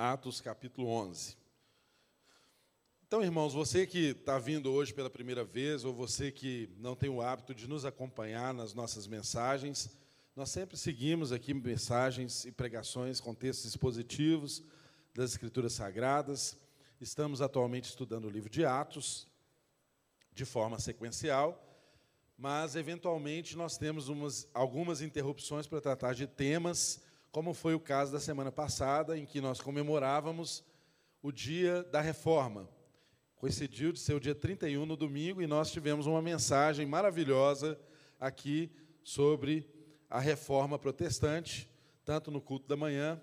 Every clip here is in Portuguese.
Atos capítulo 11. Então, irmãos, você que está vindo hoje pela primeira vez, ou você que não tem o hábito de nos acompanhar nas nossas mensagens, nós sempre seguimos aqui mensagens e pregações com textos expositivos das Escrituras Sagradas. Estamos atualmente estudando o livro de Atos, de forma sequencial, mas, eventualmente, nós temos umas, algumas interrupções para tratar de temas como foi o caso da semana passada, em que nós comemorávamos o dia da reforma. Coincidiu de ser o dia 31 no domingo e nós tivemos uma mensagem maravilhosa aqui sobre a reforma protestante, tanto no culto da manhã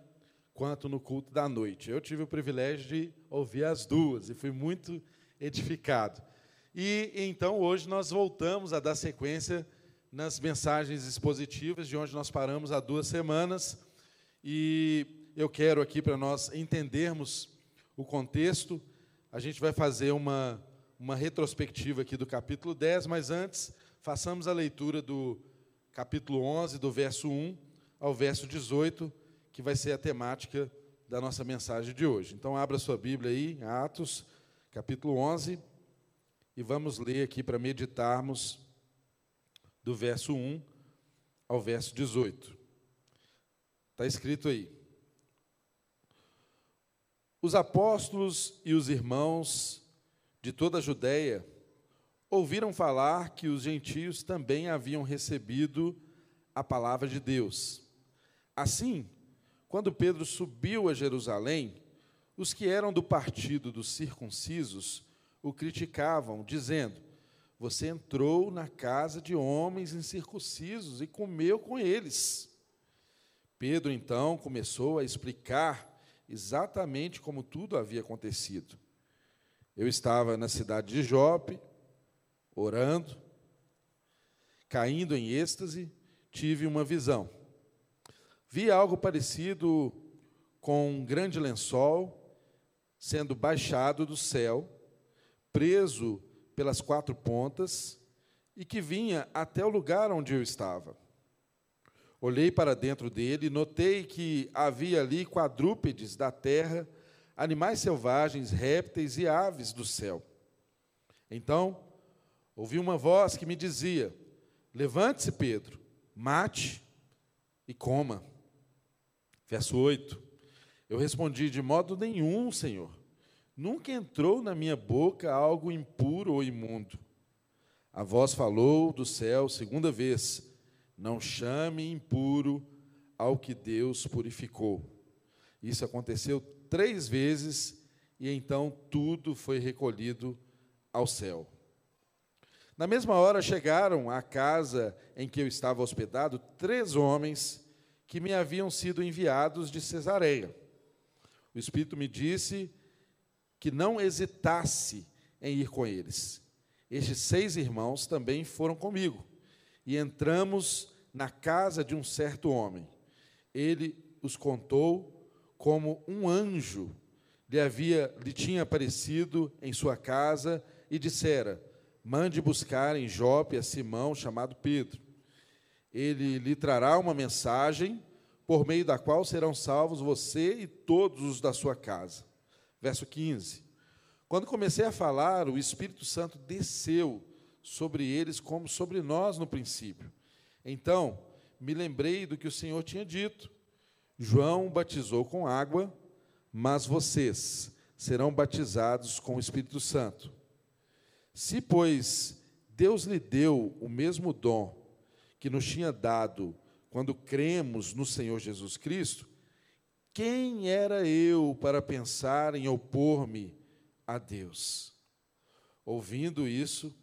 quanto no culto da noite. Eu tive o privilégio de ouvir as duas e fui muito edificado. E então hoje nós voltamos a dar sequência nas mensagens expositivas, de onde nós paramos há duas semanas. E eu quero aqui, para nós entendermos o contexto, a gente vai fazer uma, uma retrospectiva aqui do capítulo 10, mas antes, façamos a leitura do capítulo 11, do verso 1 ao verso 18, que vai ser a temática da nossa mensagem de hoje. Então, abra sua Bíblia aí, Atos, capítulo 11, e vamos ler aqui para meditarmos do verso 1 ao verso 18. Está escrito aí. Os apóstolos e os irmãos de toda a Judéia ouviram falar que os gentios também haviam recebido a palavra de Deus. Assim, quando Pedro subiu a Jerusalém, os que eram do partido dos circuncisos o criticavam, dizendo: Você entrou na casa de homens incircuncisos e comeu com eles. Pedro então começou a explicar exatamente como tudo havia acontecido. Eu estava na cidade de Jope, orando, caindo em êxtase, tive uma visão. Vi algo parecido com um grande lençol sendo baixado do céu, preso pelas quatro pontas, e que vinha até o lugar onde eu estava. Olhei para dentro dele e notei que havia ali quadrúpedes da terra, animais selvagens, répteis e aves do céu. Então, ouvi uma voz que me dizia: Levante-se, Pedro, mate e coma. Verso 8. Eu respondi: De modo nenhum, Senhor. Nunca entrou na minha boca algo impuro ou imundo. A voz falou do céu segunda vez: não chame impuro ao que Deus purificou. Isso aconteceu três vezes e então tudo foi recolhido ao céu. Na mesma hora chegaram à casa em que eu estava hospedado três homens que me haviam sido enviados de Cesareia. O Espírito me disse que não hesitasse em ir com eles. Estes seis irmãos também foram comigo e entramos na casa de um certo homem. Ele os contou como um anjo lhe havia lhe tinha aparecido em sua casa e dissera: Mande buscar em Jope a Simão chamado Pedro. Ele lhe trará uma mensagem por meio da qual serão salvos você e todos os da sua casa. Verso 15. Quando comecei a falar, o Espírito Santo desceu sobre eles como sobre nós no princípio. Então, me lembrei do que o Senhor tinha dito. João batizou com água, mas vocês serão batizados com o Espírito Santo. Se, pois, Deus lhe deu o mesmo dom que nos tinha dado quando cremos no Senhor Jesus Cristo, quem era eu para pensar em opor-me a Deus? Ouvindo isso,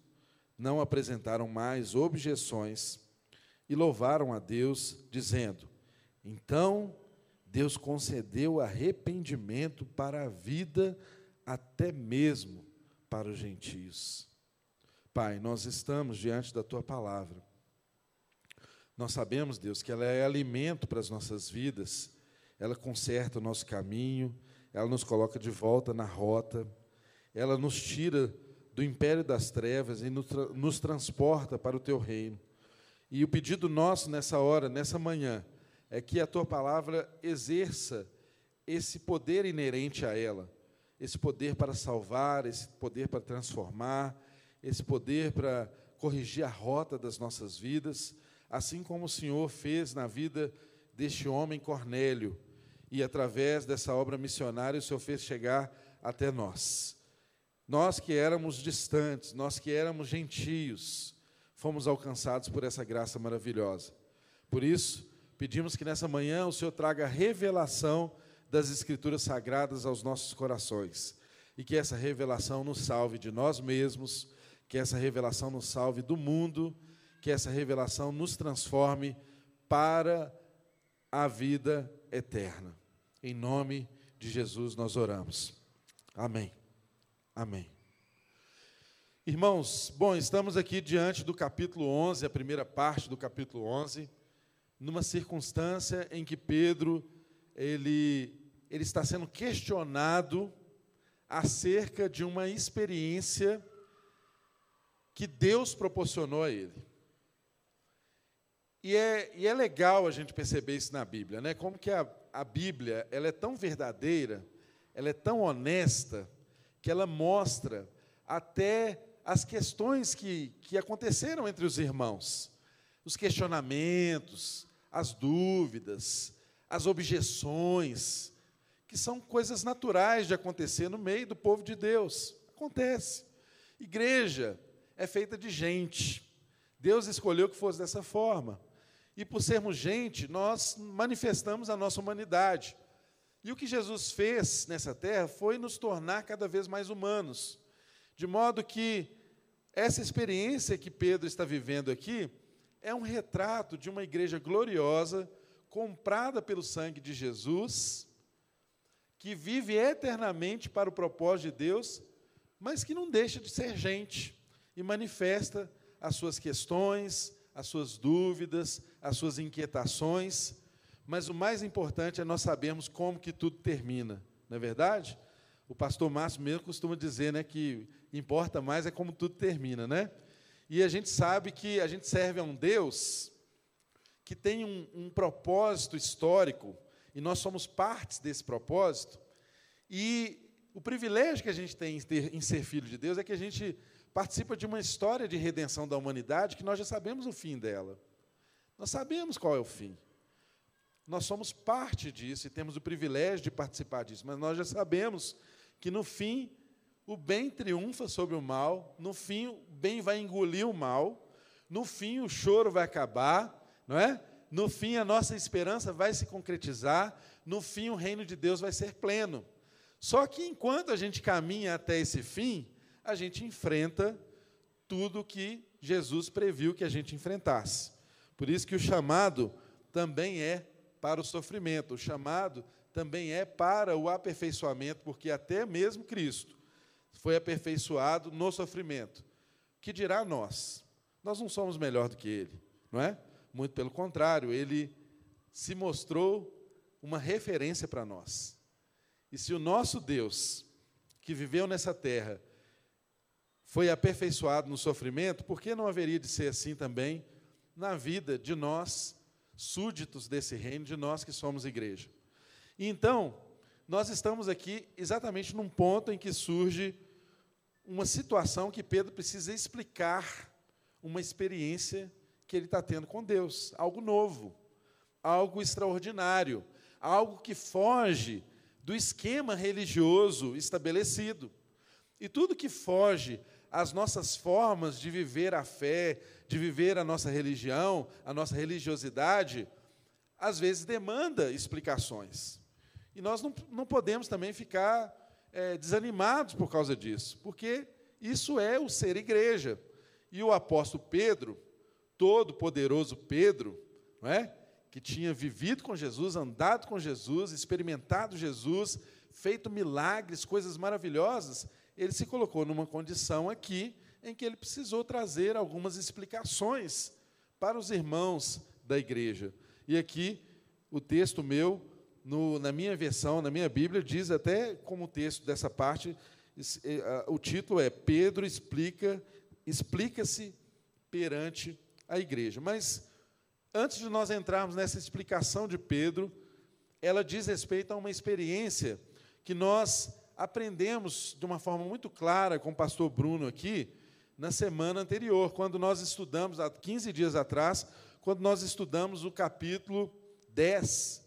não apresentaram mais objeções e louvaram a Deus, dizendo: Então Deus concedeu arrependimento para a vida, até mesmo para os gentios. Pai, nós estamos diante da tua palavra. Nós sabemos, Deus, que ela é alimento para as nossas vidas, ela conserta o nosso caminho, ela nos coloca de volta na rota, ela nos tira do império das trevas e nos, tra nos transporta para o teu reino. E o pedido nosso nessa hora, nessa manhã, é que a tua palavra exerça esse poder inerente a ela, esse poder para salvar, esse poder para transformar, esse poder para corrigir a rota das nossas vidas, assim como o Senhor fez na vida deste homem Cornélio, e através dessa obra missionária o Senhor fez chegar até nós. Nós que éramos distantes, nós que éramos gentios, fomos alcançados por essa graça maravilhosa. Por isso, pedimos que nessa manhã o Senhor traga revelação das Escrituras Sagradas aos nossos corações e que essa revelação nos salve de nós mesmos, que essa revelação nos salve do mundo, que essa revelação nos transforme para a vida eterna. Em nome de Jesus nós oramos. Amém. Amém. Irmãos, bom, estamos aqui diante do capítulo 11, a primeira parte do capítulo 11, numa circunstância em que Pedro ele ele está sendo questionado acerca de uma experiência que Deus proporcionou a ele. E é, e é legal a gente perceber isso na Bíblia, né? Como que a, a Bíblia ela é tão verdadeira, ela é tão honesta, que ela mostra até as questões que, que aconteceram entre os irmãos, os questionamentos, as dúvidas, as objeções, que são coisas naturais de acontecer no meio do povo de Deus. Acontece. Igreja é feita de gente. Deus escolheu que fosse dessa forma. E por sermos gente, nós manifestamos a nossa humanidade. E o que Jesus fez nessa terra foi nos tornar cada vez mais humanos. De modo que essa experiência que Pedro está vivendo aqui é um retrato de uma igreja gloriosa, comprada pelo sangue de Jesus, que vive eternamente para o propósito de Deus, mas que não deixa de ser gente e manifesta as suas questões, as suas dúvidas, as suas inquietações, mas o mais importante é nós sabermos como que tudo termina, não é verdade? O pastor Márcio mesmo costuma dizer né, que importa mais é como tudo termina, né? E a gente sabe que a gente serve a um Deus que tem um, um propósito histórico, e nós somos partes desse propósito, e o privilégio que a gente tem em, ter, em ser filho de Deus é que a gente participa de uma história de redenção da humanidade que nós já sabemos o fim dela. Nós sabemos qual é o fim. Nós somos parte disso e temos o privilégio de participar disso, mas nós já sabemos que no fim o bem triunfa sobre o mal, no fim o bem vai engolir o mal, no fim o choro vai acabar, não é? No fim a nossa esperança vai se concretizar, no fim o reino de Deus vai ser pleno. Só que enquanto a gente caminha até esse fim, a gente enfrenta tudo que Jesus previu que a gente enfrentasse. Por isso que o chamado também é para o sofrimento, o chamado também é para o aperfeiçoamento, porque até mesmo Cristo foi aperfeiçoado no sofrimento. Que dirá nós? Nós não somos melhor do que ele, não é? Muito pelo contrário, ele se mostrou uma referência para nós. E se o nosso Deus, que viveu nessa terra, foi aperfeiçoado no sofrimento, por que não haveria de ser assim também na vida de nós, súditos desse reino, de nós que somos igreja? Então, nós estamos aqui exatamente num ponto em que surge uma situação que Pedro precisa explicar uma experiência que ele está tendo com Deus, algo novo, algo extraordinário, algo que foge do esquema religioso estabelecido. E tudo que foge as nossas formas de viver a fé, de viver a nossa religião, a nossa religiosidade, às vezes demanda explicações. E nós não, não podemos também ficar é, desanimados por causa disso, porque isso é o ser igreja. E o apóstolo Pedro, todo poderoso Pedro, não é? que tinha vivido com Jesus, andado com Jesus, experimentado Jesus, feito milagres, coisas maravilhosas, ele se colocou numa condição aqui em que ele precisou trazer algumas explicações para os irmãos da igreja. E aqui, o texto meu, no, na minha versão, na minha Bíblia, diz até como texto dessa parte, o título é Pedro explica, explica-se perante a igreja. Mas, antes de nós entrarmos nessa explicação de Pedro, ela diz respeito a uma experiência que nós aprendemos de uma forma muito clara com o pastor Bruno aqui, na semana anterior, quando nós estudamos, há 15 dias atrás, quando nós estudamos o capítulo 10,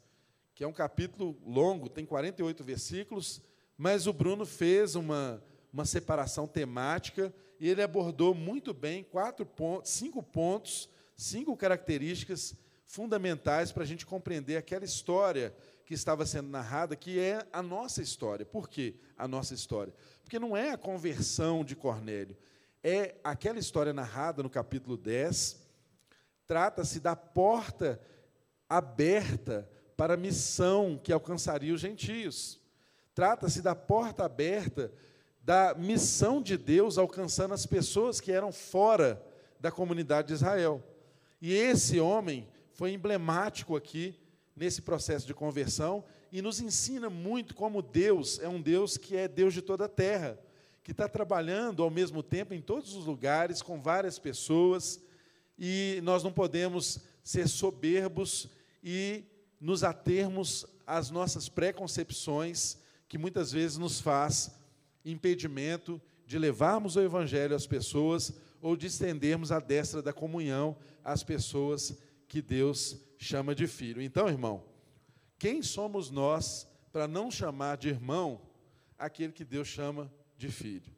que é um capítulo longo, tem 48 versículos, mas o Bruno fez uma, uma separação temática e ele abordou muito bem quatro pontos, cinco pontos, cinco características fundamentais para a gente compreender aquela história que estava sendo narrada, que é a nossa história. Por quê a nossa história? Porque não é a conversão de Cornélio, é aquela história narrada no capítulo 10, trata-se da porta aberta para a missão que alcançaria os gentios. Trata-se da porta aberta da missão de Deus alcançando as pessoas que eram fora da comunidade de Israel. E esse homem foi emblemático aqui nesse processo de conversão e nos ensina muito como Deus é um Deus que é Deus de toda a terra, que está trabalhando ao mesmo tempo em todos os lugares, com várias pessoas, e nós não podemos ser soberbos e nos atermos às nossas preconcepções, que muitas vezes nos faz impedimento de levarmos o Evangelho às pessoas ou de estendermos a destra da comunhão às pessoas que Deus chama de filho. Então, irmão, quem somos nós para não chamar de irmão aquele que Deus chama de filho?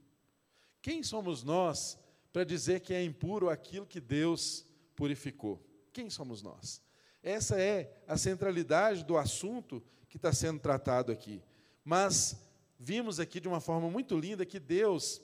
Quem somos nós para dizer que é impuro aquilo que Deus purificou? Quem somos nós? Essa é a centralidade do assunto que está sendo tratado aqui. Mas vimos aqui de uma forma muito linda que Deus,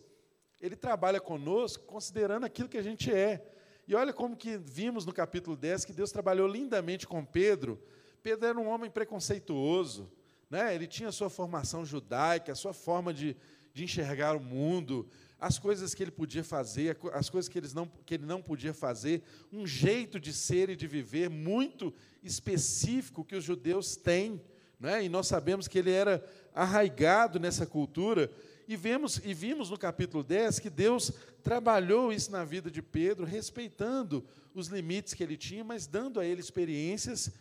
Ele trabalha conosco considerando aquilo que a gente é. E olha como que vimos no capítulo 10 que Deus trabalhou lindamente com Pedro. Pedro era um homem preconceituoso, né? ele tinha a sua formação judaica, a sua forma de, de enxergar o mundo, as coisas que ele podia fazer, as coisas que ele, não, que ele não podia fazer, um jeito de ser e de viver muito específico que os judeus têm. Né? E nós sabemos que ele era arraigado nessa cultura. E, vemos, e vimos no capítulo 10 que Deus trabalhou isso na vida de Pedro, respeitando os limites que ele tinha, mas dando a ele experiências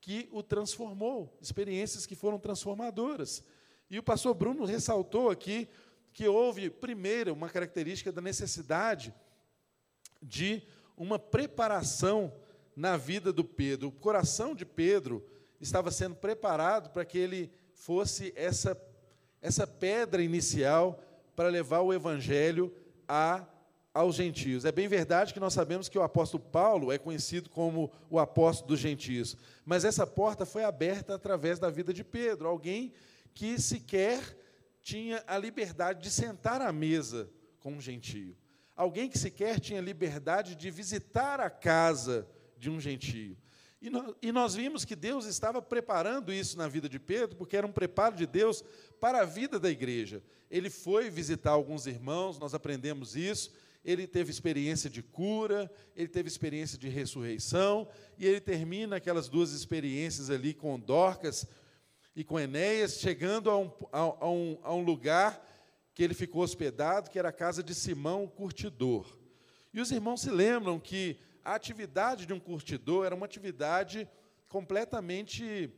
que o transformou, experiências que foram transformadoras. E o pastor Bruno ressaltou aqui que houve, primeiro, uma característica da necessidade de uma preparação na vida do Pedro. O coração de Pedro estava sendo preparado para que ele fosse essa essa pedra inicial para levar o evangelho a, aos gentios. É bem verdade que nós sabemos que o apóstolo Paulo é conhecido como o apóstolo dos gentios, mas essa porta foi aberta através da vida de Pedro, alguém que sequer tinha a liberdade de sentar à mesa com um gentio, alguém que sequer tinha liberdade de visitar a casa de um gentio. E nós, vimos que Deus estava preparando isso na vida de Pedro, porque era um preparo de Deus para a vida da igreja. Ele foi visitar alguns irmãos, nós aprendemos isso. Ele teve experiência de cura, ele teve experiência de ressurreição, e ele termina aquelas duas experiências ali com Dorcas e com Enéas, chegando a um, a, a um, a um lugar que ele ficou hospedado, que era a casa de Simão, o curtidor. E os irmãos se lembram que a atividade de um curtidor era uma atividade completamente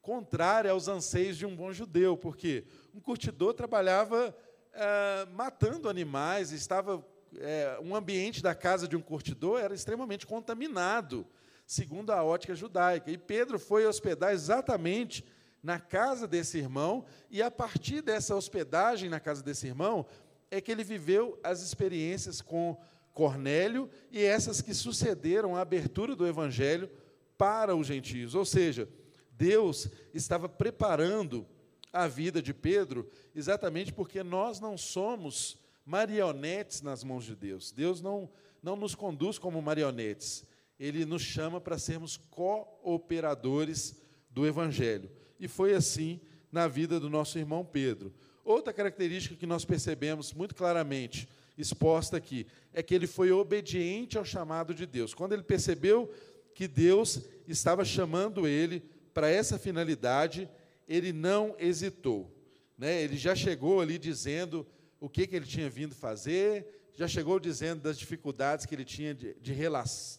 contrária aos anseios de um bom judeu, porque um curtidor trabalhava é, matando animais, estava é, um ambiente da casa de um curtidor era extremamente contaminado, segundo a ótica judaica. E Pedro foi hospedar exatamente na casa desse irmão, e a partir dessa hospedagem na casa desse irmão é que ele viveu as experiências com Cornélio e essas que sucederam a abertura do evangelho para os gentios. Ou seja, Deus estava preparando a vida de Pedro exatamente porque nós não somos marionetes nas mãos de Deus. Deus não, não nos conduz como marionetes. Ele nos chama para sermos cooperadores do evangelho. E foi assim na vida do nosso irmão Pedro. Outra característica que nós percebemos muito claramente exposta aqui, é que ele foi obediente ao chamado de Deus. Quando ele percebeu que Deus estava chamando ele para essa finalidade, ele não hesitou. Né? Ele já chegou ali dizendo o que, que ele tinha vindo fazer, já chegou dizendo das dificuldades que ele tinha de, de,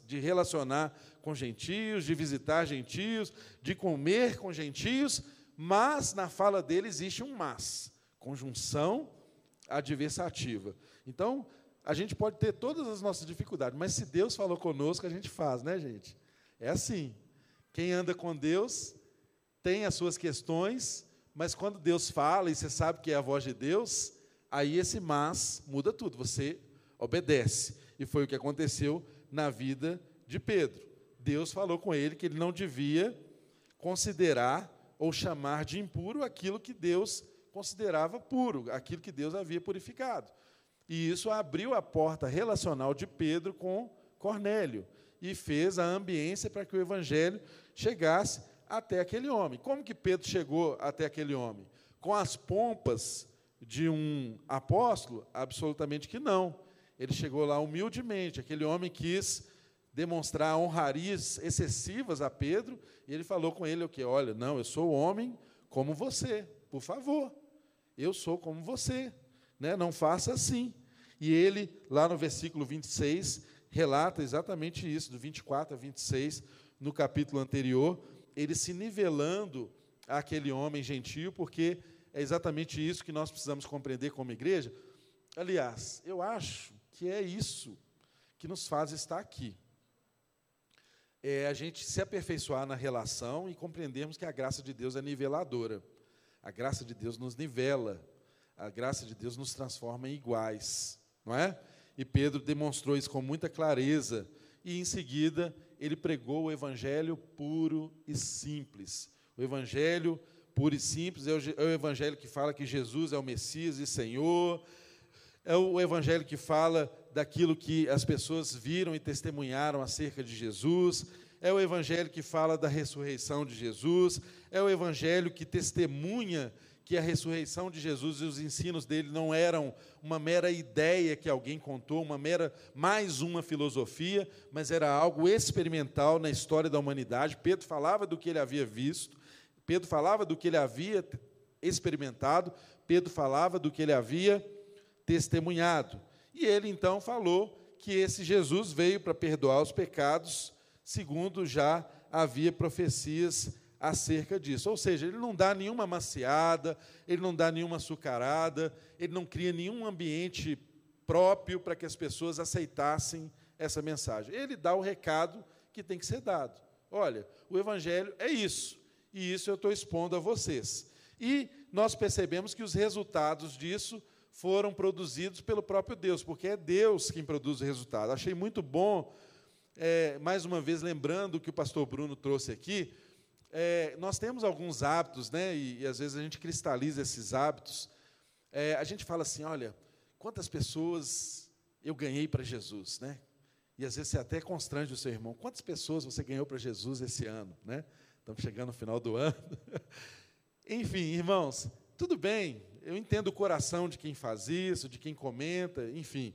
de relacionar com gentios, de visitar gentios, de comer com gentios, mas na fala dele existe um mas, conjunção adversativa. Então, a gente pode ter todas as nossas dificuldades, mas se Deus falou conosco, a gente faz, né, gente? É assim. Quem anda com Deus tem as suas questões, mas quando Deus fala e você sabe que é a voz de Deus, aí esse mas muda tudo, você obedece. E foi o que aconteceu na vida de Pedro. Deus falou com ele que ele não devia considerar ou chamar de impuro aquilo que Deus considerava puro, aquilo que Deus havia purificado. E isso abriu a porta relacional de Pedro com Cornélio e fez a ambiência para que o evangelho chegasse até aquele homem. Como que Pedro chegou até aquele homem? Com as pompas de um apóstolo? Absolutamente que não. Ele chegou lá humildemente. Aquele homem quis demonstrar honrarias excessivas a Pedro, e ele falou com ele o que? Olha, não, eu sou homem como você, por favor. Eu sou como você, né? Não faça assim. E ele, lá no versículo 26, relata exatamente isso, do 24 a 26, no capítulo anterior, ele se nivelando àquele homem gentil, porque é exatamente isso que nós precisamos compreender como igreja. Aliás, eu acho que é isso que nos faz estar aqui é a gente se aperfeiçoar na relação e compreendermos que a graça de Deus é niveladora. A graça de Deus nos nivela. A graça de Deus nos transforma em iguais, não é? E Pedro demonstrou isso com muita clareza. E em seguida, ele pregou o evangelho puro e simples. O evangelho puro e simples é o, é o evangelho que fala que Jesus é o Messias e Senhor. É o evangelho que fala daquilo que as pessoas viram e testemunharam acerca de Jesus, é o evangelho que fala da ressurreição de Jesus, é o evangelho que testemunha que a ressurreição de Jesus e os ensinos dele não eram uma mera ideia que alguém contou, uma mera mais uma filosofia, mas era algo experimental na história da humanidade. Pedro falava do que ele havia visto, Pedro falava do que ele havia experimentado, Pedro falava do que ele havia testemunhado. E ele então falou que esse Jesus veio para perdoar os pecados, segundo já havia profecias acerca disso. Ou seja, ele não dá nenhuma maciada, ele não dá nenhuma açucarada, ele não cria nenhum ambiente próprio para que as pessoas aceitassem essa mensagem. Ele dá o recado que tem que ser dado. Olha, o evangelho é isso, e isso eu estou expondo a vocês. E nós percebemos que os resultados disso foram produzidos pelo próprio Deus, porque é Deus quem produz o resultado. Achei muito bom, é, mais uma vez, lembrando o que o pastor Bruno trouxe aqui, é, nós temos alguns hábitos, né, e, e, às vezes a gente cristaliza esses hábitos. É, a gente fala assim: olha, quantas pessoas eu ganhei para Jesus, né? E às vezes você até constrange o seu irmão: quantas pessoas você ganhou para Jesus esse ano, né? Estamos chegando no final do ano. Enfim, irmãos, tudo bem, eu entendo o coração de quem faz isso, de quem comenta, enfim.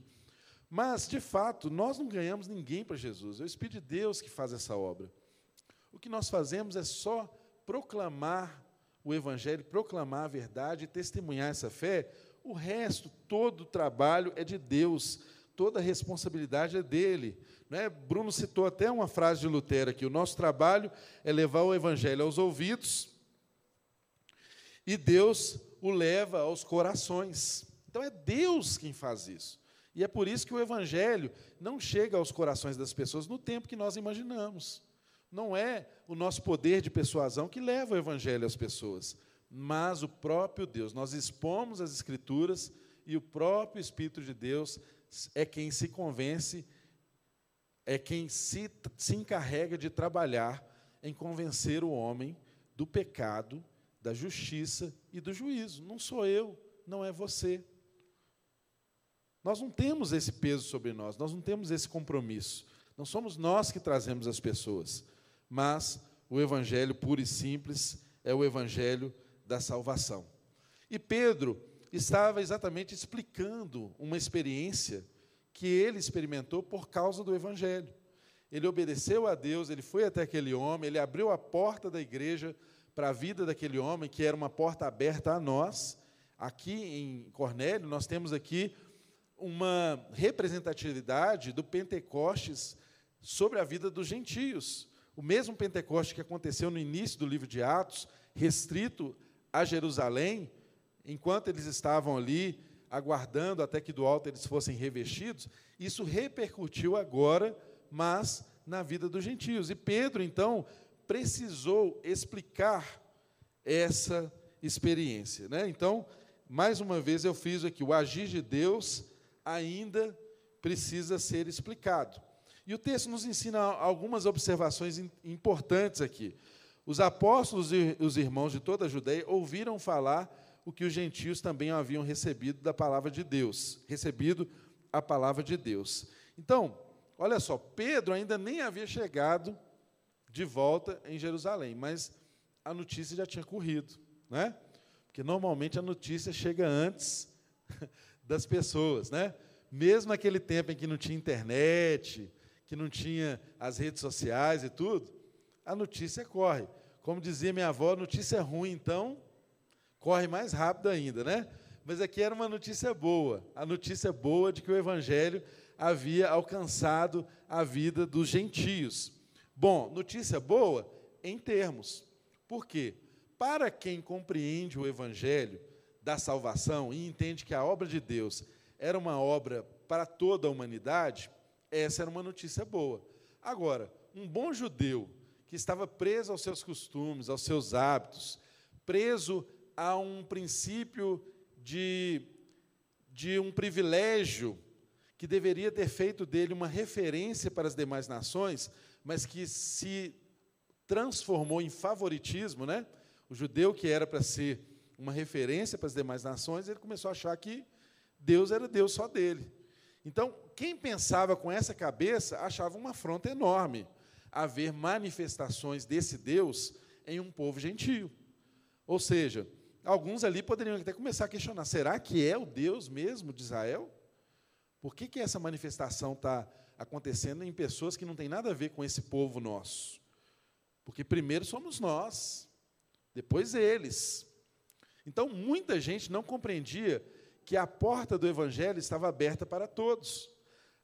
Mas, de fato, nós não ganhamos ninguém para Jesus. É o Espírito de Deus que faz essa obra. O que nós fazemos é só proclamar o Evangelho, proclamar a verdade testemunhar essa fé. O resto, todo o trabalho é de Deus, toda a responsabilidade é dele. Né? Bruno citou até uma frase de Lutero aqui: o nosso trabalho é levar o Evangelho aos ouvidos e Deus o leva aos corações. Então é Deus quem faz isso. E é por isso que o Evangelho não chega aos corações das pessoas no tempo que nós imaginamos. Não é o nosso poder de persuasão que leva o Evangelho às pessoas, mas o próprio Deus. Nós expomos as Escrituras e o próprio Espírito de Deus é quem se convence, é quem se, se encarrega de trabalhar em convencer o homem do pecado da justiça e do juízo. Não sou eu, não é você. Nós não temos esse peso sobre nós, nós não temos esse compromisso. Não somos nós que trazemos as pessoas, mas o evangelho puro e simples é o evangelho da salvação. E Pedro estava exatamente explicando uma experiência que ele experimentou por causa do evangelho. Ele obedeceu a Deus, ele foi até aquele homem, ele abriu a porta da igreja para a vida daquele homem, que era uma porta aberta a nós. Aqui em Cornélio, nós temos aqui uma representatividade do Pentecostes sobre a vida dos gentios. O mesmo Pentecostes que aconteceu no início do livro de Atos, restrito a Jerusalém, enquanto eles estavam ali aguardando até que do alto eles fossem revestidos, isso repercutiu agora, mas na vida dos gentios. E Pedro, então, precisou explicar essa experiência. Né? Então, mais uma vez eu fiz aqui, o agir de Deus ainda precisa ser explicado. E o texto nos ensina algumas observações importantes aqui. Os apóstolos e os irmãos de toda a Judéia ouviram falar o que os gentios também haviam recebido da palavra de Deus, recebido a palavra de Deus. Então, olha só, Pedro ainda nem havia chegado de volta em Jerusalém, mas a notícia já tinha corrido, né? Porque normalmente a notícia chega antes das pessoas, né? Mesmo naquele tempo em que não tinha internet, que não tinha as redes sociais e tudo, a notícia corre. Como dizia minha avó, notícia ruim, então corre mais rápido ainda, né? Mas aqui era uma notícia boa, a notícia boa de que o evangelho havia alcançado a vida dos gentios. Bom, notícia boa em termos. Por quê? Para quem compreende o evangelho da salvação e entende que a obra de Deus era uma obra para toda a humanidade, essa era uma notícia boa. Agora, um bom judeu que estava preso aos seus costumes, aos seus hábitos, preso a um princípio de, de um privilégio que deveria ter feito dele uma referência para as demais nações, mas que se transformou em favoritismo, né? O judeu que era para ser uma referência para as demais nações, ele começou a achar que Deus era Deus só dele. Então, quem pensava com essa cabeça achava uma afronta enorme haver manifestações desse Deus em um povo gentio. Ou seja, alguns ali poderiam até começar a questionar: será que é o Deus mesmo de Israel? Por que, que essa manifestação está acontecendo em pessoas que não têm nada a ver com esse povo nosso? Porque primeiro somos nós, depois eles. Então, muita gente não compreendia que a porta do Evangelho estava aberta para todos.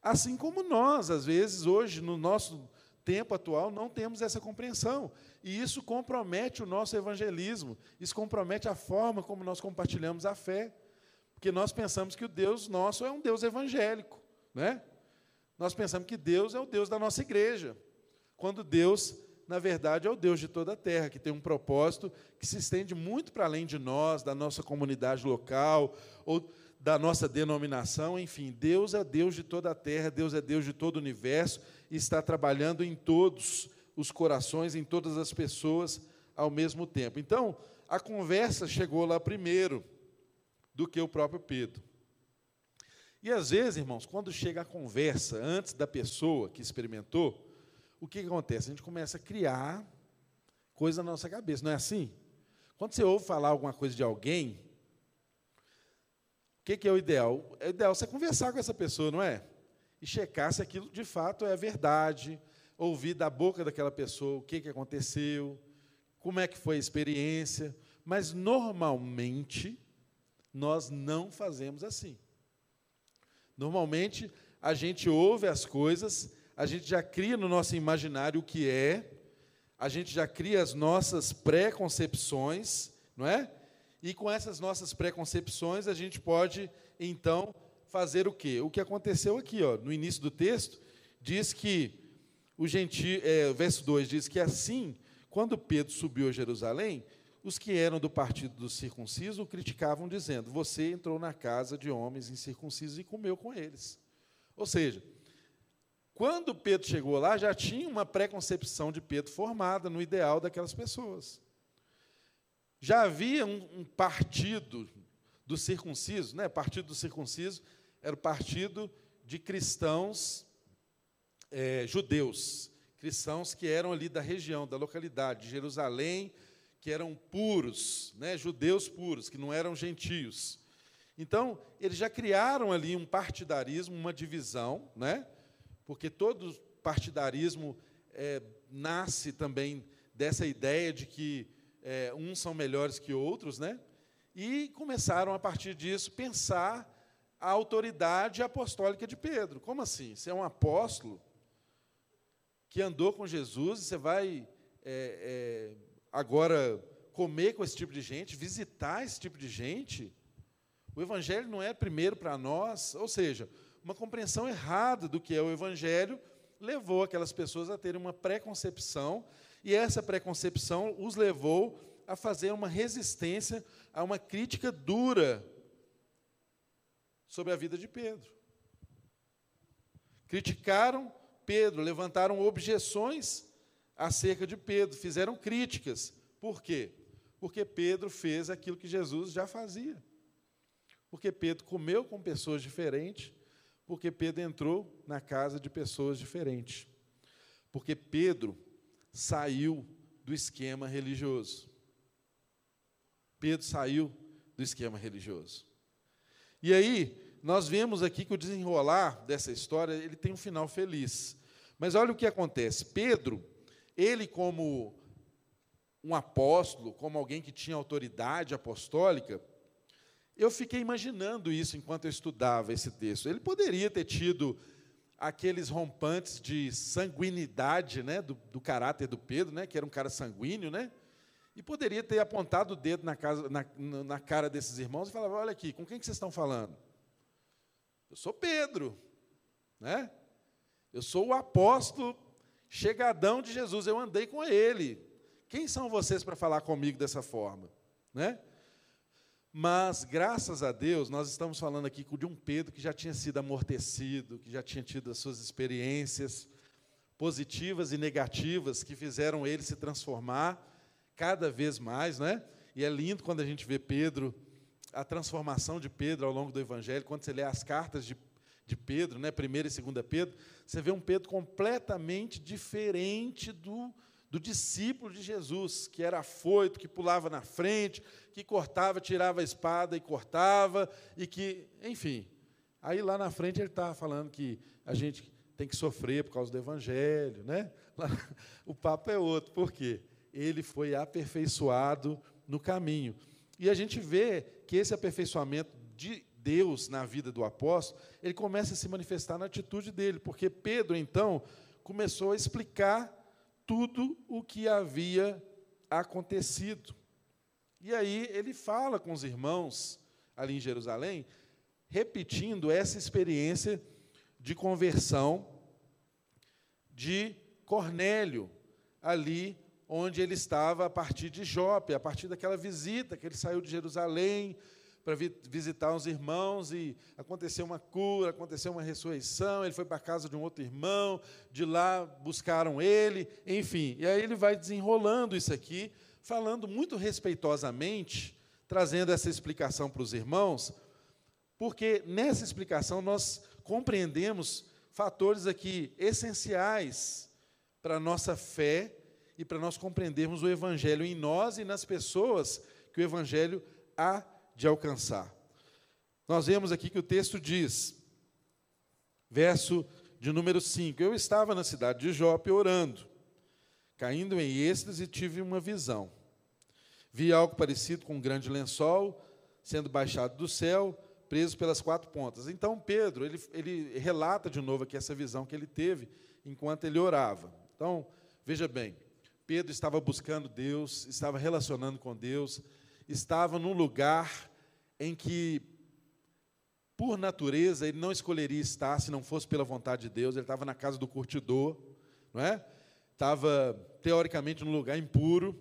Assim como nós, às vezes, hoje, no nosso tempo atual, não temos essa compreensão. E isso compromete o nosso evangelismo, isso compromete a forma como nós compartilhamos a fé. Porque nós pensamos que o Deus nosso é um Deus evangélico. Né? Nós pensamos que Deus é o Deus da nossa igreja, quando Deus na verdade, é o Deus de toda a terra, que tem um propósito que se estende muito para além de nós, da nossa comunidade local, ou da nossa denominação, enfim, Deus é Deus de toda a terra, Deus é Deus de todo o universo e está trabalhando em todos os corações, em todas as pessoas ao mesmo tempo. Então, a conversa chegou lá primeiro do que o próprio Pedro. E às vezes, irmãos, quando chega a conversa antes da pessoa que experimentou, o que, que acontece? A gente começa a criar coisa na nossa cabeça, não é assim? Quando você ouve falar alguma coisa de alguém, o que, que é o ideal? É ideal você conversar com essa pessoa, não é? E checar se aquilo de fato é verdade, ouvir da boca daquela pessoa o que, que aconteceu, como é que foi a experiência. Mas normalmente nós não fazemos assim. Normalmente a gente ouve as coisas a gente já cria no nosso imaginário o que é, a gente já cria as nossas preconcepções, não é? E com essas nossas preconcepções, a gente pode, então, fazer o quê? O que aconteceu aqui, ó, no início do texto, diz que o gentio, é, verso 2 diz que assim, quando Pedro subiu a Jerusalém, os que eram do partido do circunciso o criticavam, dizendo: Você entrou na casa de homens incircuncisos e comeu com eles. Ou seja, quando Pedro chegou lá, já tinha uma preconcepção de Pedro formada no ideal daquelas pessoas. Já havia um, um partido do circunciso, né? Partido do circunciso era o partido de cristãos é, judeus, cristãos que eram ali da região, da localidade de Jerusalém, que eram puros, né? Judeus puros, que não eram gentios. Então, eles já criaram ali um partidarismo, uma divisão, né? Porque todo partidarismo é, nasce também dessa ideia de que é, uns são melhores que outros, né? E começaram a partir disso pensar a autoridade apostólica de Pedro. Como assim? Você é um apóstolo que andou com Jesus e você vai é, é, agora comer com esse tipo de gente, visitar esse tipo de gente? O Evangelho não é primeiro para nós, ou seja, uma compreensão errada do que é o Evangelho levou aquelas pessoas a terem uma preconcepção, e essa preconcepção os levou a fazer uma resistência a uma crítica dura sobre a vida de Pedro. Criticaram Pedro, levantaram objeções acerca de Pedro, fizeram críticas. Por quê? Porque Pedro fez aquilo que Jesus já fazia. Porque Pedro comeu com pessoas diferentes, porque Pedro entrou na casa de pessoas diferentes. Porque Pedro saiu do esquema religioso. Pedro saiu do esquema religioso. E aí, nós vemos aqui que o desenrolar dessa história, ele tem um final feliz. Mas olha o que acontece. Pedro, ele como um apóstolo, como alguém que tinha autoridade apostólica, eu fiquei imaginando isso enquanto eu estudava esse texto. Ele poderia ter tido aqueles rompantes de sanguinidade, né, do, do caráter do Pedro, né, que era um cara sanguíneo, né? E poderia ter apontado o dedo na, casa, na, na cara desses irmãos e falava: Olha aqui, com quem que vocês estão falando? Eu sou Pedro, né? Eu sou o apóstolo chegadão de Jesus, eu andei com ele. Quem são vocês para falar comigo dessa forma? Né? Mas, graças a Deus, nós estamos falando aqui de um Pedro que já tinha sido amortecido, que já tinha tido as suas experiências positivas e negativas que fizeram ele se transformar cada vez mais, né? E é lindo quando a gente vê Pedro, a transformação de Pedro ao longo do Evangelho, quando você lê as cartas de, de Pedro, né? Primeira e segunda Pedro, você vê um Pedro completamente diferente do, do discípulo de Jesus, que era afoito, que pulava na frente, que cortava, tirava a espada e cortava, e que, enfim. Aí lá na frente ele está falando que a gente tem que sofrer por causa do Evangelho, né? o papo é outro, por quê? ele foi aperfeiçoado no caminho. E a gente vê que esse aperfeiçoamento de Deus na vida do apóstolo, ele começa a se manifestar na atitude dele, porque Pedro, então, começou a explicar tudo o que havia acontecido. E aí ele fala com os irmãos ali em Jerusalém, repetindo essa experiência de conversão de Cornélio, ali onde ele estava a partir de Jope, a partir daquela visita que ele saiu de Jerusalém para vi visitar os irmãos e aconteceu uma cura, aconteceu uma ressurreição, ele foi para a casa de um outro irmão, de lá buscaram ele, enfim. E aí ele vai desenrolando isso aqui, falando muito respeitosamente, trazendo essa explicação para os irmãos, porque nessa explicação nós compreendemos fatores aqui essenciais para a nossa fé e para nós compreendermos o Evangelho em nós e nas pessoas que o Evangelho há de alcançar. Nós vemos aqui que o texto diz, verso de número 5: Eu estava na cidade de Jope orando, caindo em êxtase, tive uma visão. Vi algo parecido com um grande lençol sendo baixado do céu, preso pelas quatro pontas. Então Pedro, ele, ele relata de novo aqui essa visão que ele teve enquanto ele orava. Então, veja bem, Pedro estava buscando Deus, estava relacionando com Deus, estava num lugar em que, por natureza, ele não escolheria estar se não fosse pela vontade de Deus. Ele estava na casa do curtidor, não é? Estava, teoricamente, num lugar impuro,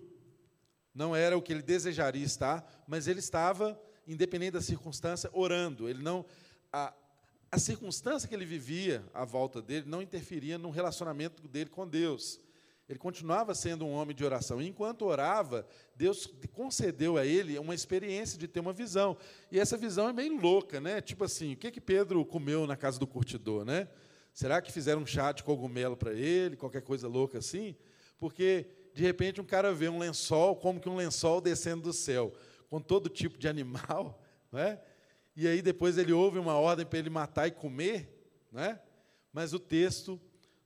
não era o que ele desejaria estar, mas ele estava, independente da circunstância, orando. Ele não. A, a circunstância que ele vivia à volta dele não interferia no relacionamento dele com Deus. Ele continuava sendo um homem de oração. E enquanto orava, Deus concedeu a ele uma experiência de ter uma visão. E essa visão é meio louca, né? Tipo assim, o que que Pedro comeu na casa do curtidor, né? Será que fizeram um chá de cogumelo para ele, qualquer coisa louca assim? Porque de repente um cara vê um lençol, como que um lençol descendo do céu, com todo tipo de animal, né? E aí depois ele ouve uma ordem para ele matar e comer, né? Mas o texto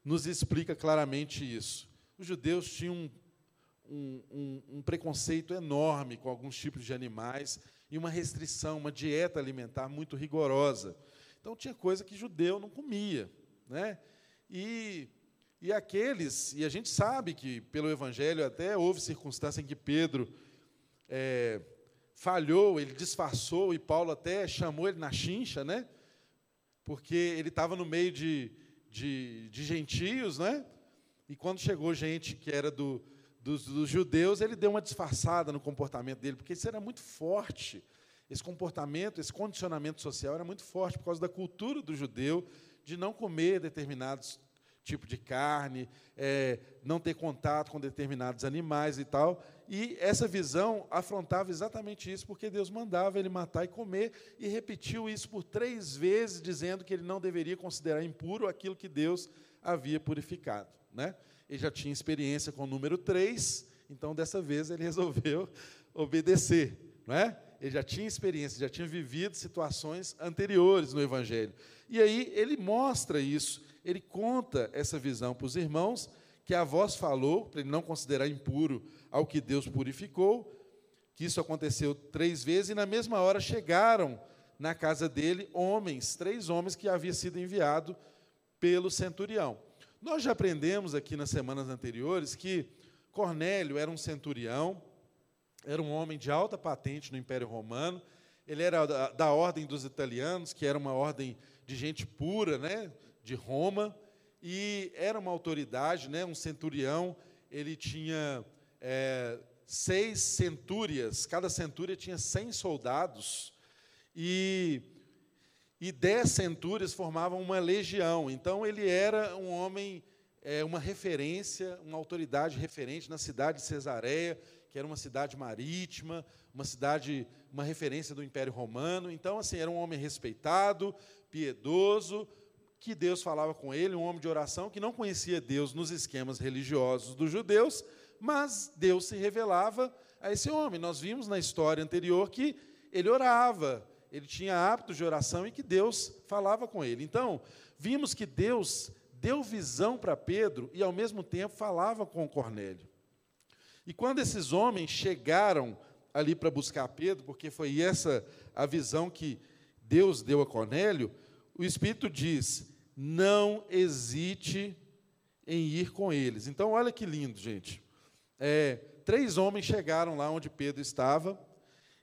nos explica claramente isso. Os judeus tinham um, um, um, preconceito enorme com alguns tipos de animais e uma restrição, uma dieta alimentar muito rigorosa. Então tinha coisa que judeu não comia, né? E e aqueles, e a gente sabe que pelo Evangelho até houve circunstância em que Pedro é, falhou, ele disfarçou, e Paulo até chamou ele na chincha, né? Porque ele estava no meio de, de, de, gentios, né? E quando chegou gente que era do, dos, dos judeus, ele deu uma disfarçada no comportamento dele, porque isso era muito forte. Esse comportamento, esse condicionamento social era muito forte por causa da cultura do judeu de não comer determinados tipo de carne, é, não ter contato com determinados animais e tal. E essa visão afrontava exatamente isso, porque Deus mandava ele matar e comer, e repetiu isso por três vezes, dizendo que ele não deveria considerar impuro aquilo que Deus havia purificado. Né? Ele já tinha experiência com o número três, então dessa vez ele resolveu obedecer. Não é? Ele já tinha experiência, já tinha vivido situações anteriores no Evangelho. E aí ele mostra isso ele conta essa visão para os irmãos, que a voz falou, para ele não considerar impuro ao que Deus purificou, que isso aconteceu três vezes, e na mesma hora chegaram na casa dele homens, três homens que havia sido enviado pelo centurião. Nós já aprendemos aqui nas semanas anteriores que Cornélio era um centurião, era um homem de alta patente no Império Romano, ele era da, da ordem dos italianos, que era uma ordem de gente pura, né? de Roma, e era uma autoridade, né, um centurião, ele tinha é, seis centúrias, cada centúria tinha cem soldados, e, e dez centúrias formavam uma legião. Então, ele era um homem, é, uma referência, uma autoridade referente na cidade de Cesareia, que era uma cidade marítima, uma cidade, uma referência do Império Romano. Então, assim, era um homem respeitado, piedoso, que Deus falava com ele, um homem de oração que não conhecia Deus nos esquemas religiosos dos judeus, mas Deus se revelava a esse homem. Nós vimos na história anterior que ele orava, ele tinha hábitos de oração e que Deus falava com ele. Então, vimos que Deus deu visão para Pedro e, ao mesmo tempo, falava com Cornélio. E quando esses homens chegaram ali para buscar Pedro, porque foi essa a visão que Deus deu a Cornélio, o Espírito diz: não hesite em ir com eles. Então, olha que lindo, gente. É, três homens chegaram lá onde Pedro estava,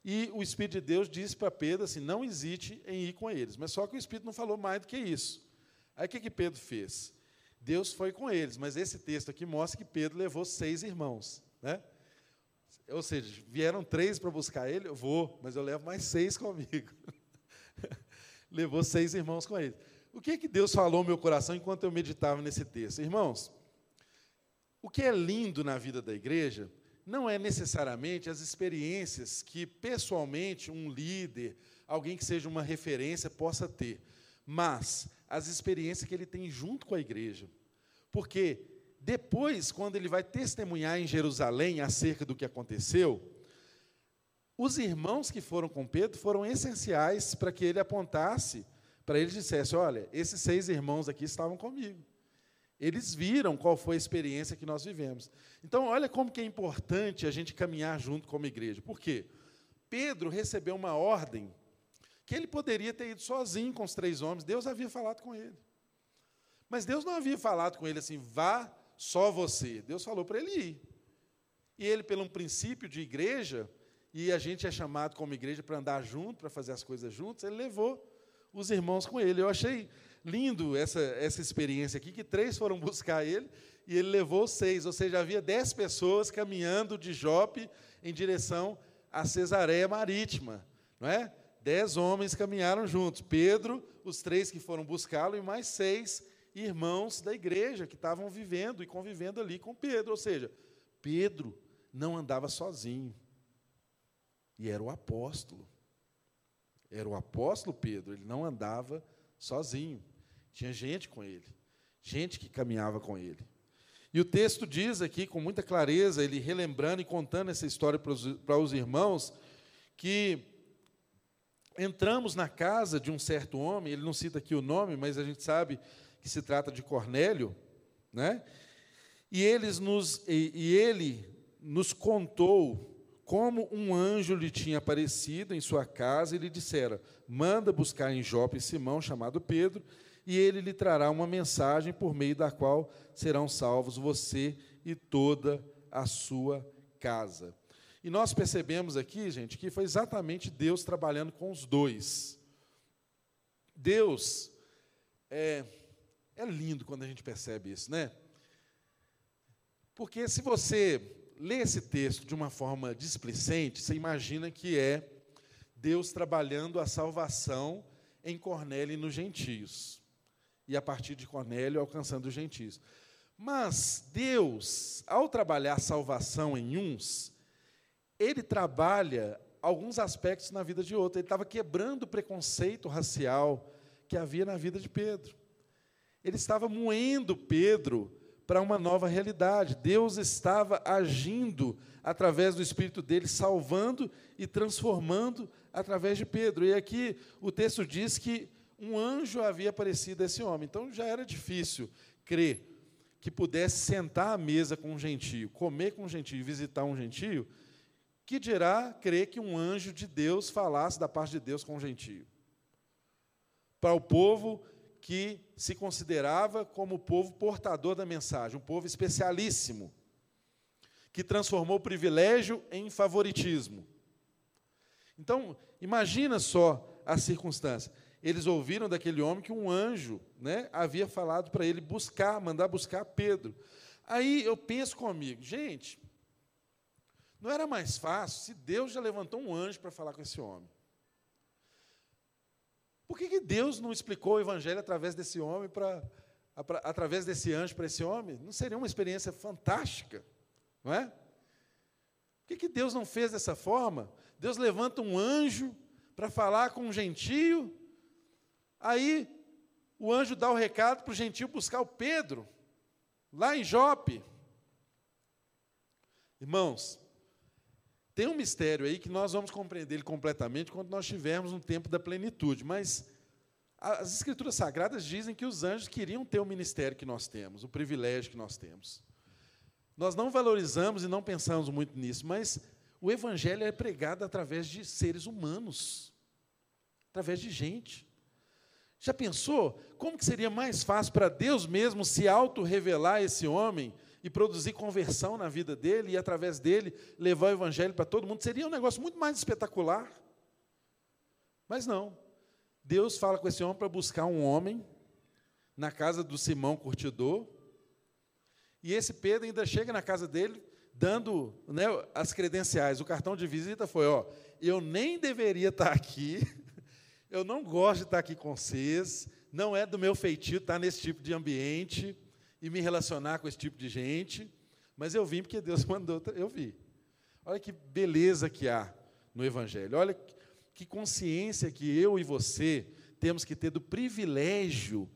e o Espírito de Deus disse para Pedro assim: não hesite em ir com eles. Mas só que o Espírito não falou mais do que isso. Aí o que, que Pedro fez? Deus foi com eles, mas esse texto aqui mostra que Pedro levou seis irmãos. Né? Ou seja, vieram três para buscar ele, eu vou, mas eu levo mais seis comigo. levou seis irmãos com ele. O que, que Deus falou no meu coração enquanto eu meditava nesse texto? Irmãos, o que é lindo na vida da igreja não é necessariamente as experiências que pessoalmente um líder, alguém que seja uma referência, possa ter, mas as experiências que ele tem junto com a igreja. Porque depois, quando ele vai testemunhar em Jerusalém acerca do que aconteceu, os irmãos que foram com Pedro foram essenciais para que ele apontasse para eles dissesse: olha, esses seis irmãos aqui estavam comigo. Eles viram qual foi a experiência que nós vivemos. Então, olha como que é importante a gente caminhar junto como igreja. Por quê? Pedro recebeu uma ordem que ele poderia ter ido sozinho com os três homens. Deus havia falado com ele. Mas Deus não havia falado com ele assim, vá só você. Deus falou para ele ir. E ele, pelo um princípio de igreja, e a gente é chamado como igreja para andar junto, para fazer as coisas juntos, ele levou os irmãos com ele. Eu achei lindo essa, essa experiência aqui, que três foram buscar ele e ele levou seis, ou seja, havia dez pessoas caminhando de Jope em direção a Cesareia Marítima, não é? Dez homens caminharam juntos, Pedro, os três que foram buscá-lo e mais seis irmãos da igreja que estavam vivendo e convivendo ali com Pedro, ou seja, Pedro não andava sozinho e era o apóstolo. Era o apóstolo Pedro, ele não andava sozinho. Tinha gente com ele, gente que caminhava com ele. E o texto diz aqui, com muita clareza, ele relembrando e contando essa história para os, para os irmãos, que entramos na casa de um certo homem, ele não cita aqui o nome, mas a gente sabe que se trata de Cornélio, né? E, eles nos, e, e ele nos contou como um anjo lhe tinha aparecido em sua casa e lhe dissera: Manda buscar em Jope Simão, chamado Pedro, e ele lhe trará uma mensagem por meio da qual serão salvos você e toda a sua casa. E nós percebemos aqui, gente, que foi exatamente Deus trabalhando com os dois. Deus é, é lindo quando a gente percebe isso, né? Porque se você lê esse texto de uma forma displicente, você imagina que é Deus trabalhando a salvação em Cornélio e nos gentios. E a partir de Cornélio alcançando os gentios. Mas Deus, ao trabalhar a salvação em uns, ele trabalha alguns aspectos na vida de outro. Ele estava quebrando o preconceito racial que havia na vida de Pedro. Ele estava moendo Pedro para uma nova realidade. Deus estava agindo através do Espírito dele, salvando e transformando através de Pedro. E aqui o texto diz que um anjo havia aparecido a esse homem. Então já era difícil crer que pudesse sentar à mesa com um gentio, comer com um gentio, visitar um gentio, que dirá crer que um anjo de Deus falasse da parte de Deus com um gentio. Para o povo que se considerava como o povo portador da mensagem, um povo especialíssimo, que transformou o privilégio em favoritismo. Então, imagina só a circunstância. Eles ouviram daquele homem que um anjo né, havia falado para ele buscar, mandar buscar Pedro. Aí eu penso comigo, gente, não era mais fácil se Deus já levantou um anjo para falar com esse homem? Por que, que Deus não explicou o evangelho através desse homem para através desse anjo para esse homem? Não seria uma experiência fantástica, não é? Por que, que Deus não fez dessa forma? Deus levanta um anjo para falar com um gentio, aí o anjo dá o recado para o gentio buscar o Pedro, lá em Jope. Irmãos, tem um mistério aí que nós vamos compreender ele completamente quando nós estivermos no tempo da plenitude, mas as escrituras sagradas dizem que os anjos queriam ter o ministério que nós temos, o privilégio que nós temos. Nós não valorizamos e não pensamos muito nisso, mas o evangelho é pregado através de seres humanos, através de gente. Já pensou como que seria mais fácil para Deus mesmo se auto-revelar esse homem e produzir conversão na vida dele e, através dele, levar o evangelho para todo mundo, seria um negócio muito mais espetacular. Mas não. Deus fala com esse homem para buscar um homem na casa do Simão Curtidor. E esse Pedro ainda chega na casa dele dando né, as credenciais. O cartão de visita foi: ó, eu nem deveria estar aqui, eu não gosto de estar aqui com vocês, não é do meu feitio estar nesse tipo de ambiente e me relacionar com esse tipo de gente, mas eu vim porque Deus mandou, eu vi. Olha que beleza que há no Evangelho, olha que consciência que eu e você temos que ter do privilégio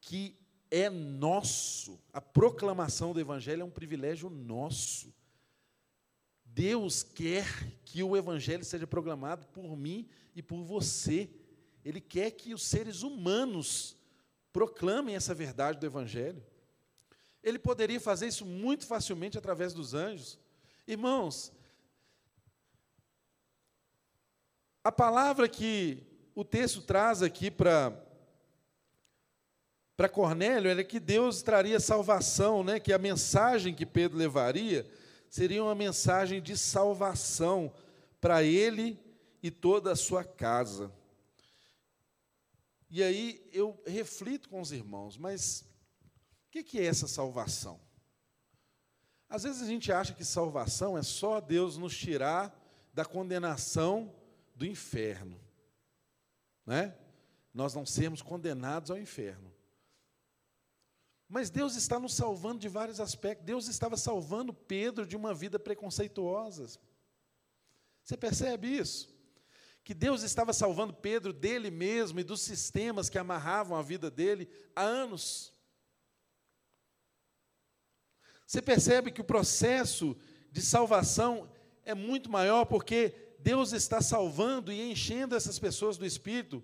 que é nosso. A proclamação do Evangelho é um privilégio nosso. Deus quer que o Evangelho seja proclamado por mim e por você. Ele quer que os seres humanos proclamem essa verdade do Evangelho. Ele poderia fazer isso muito facilmente através dos anjos. Irmãos, a palavra que o texto traz aqui para para Cornélio era que Deus traria salvação, né? que a mensagem que Pedro levaria seria uma mensagem de salvação para ele e toda a sua casa. E aí eu reflito com os irmãos, mas o que é essa salvação? Às vezes a gente acha que salvação é só Deus nos tirar da condenação do inferno. Né? Nós não sermos condenados ao inferno. Mas Deus está nos salvando de vários aspectos. Deus estava salvando Pedro de uma vida preconceituosa. Você percebe isso? Que Deus estava salvando Pedro dele mesmo e dos sistemas que amarravam a vida dele há anos. Você percebe que o processo de salvação é muito maior porque Deus está salvando e enchendo essas pessoas do Espírito.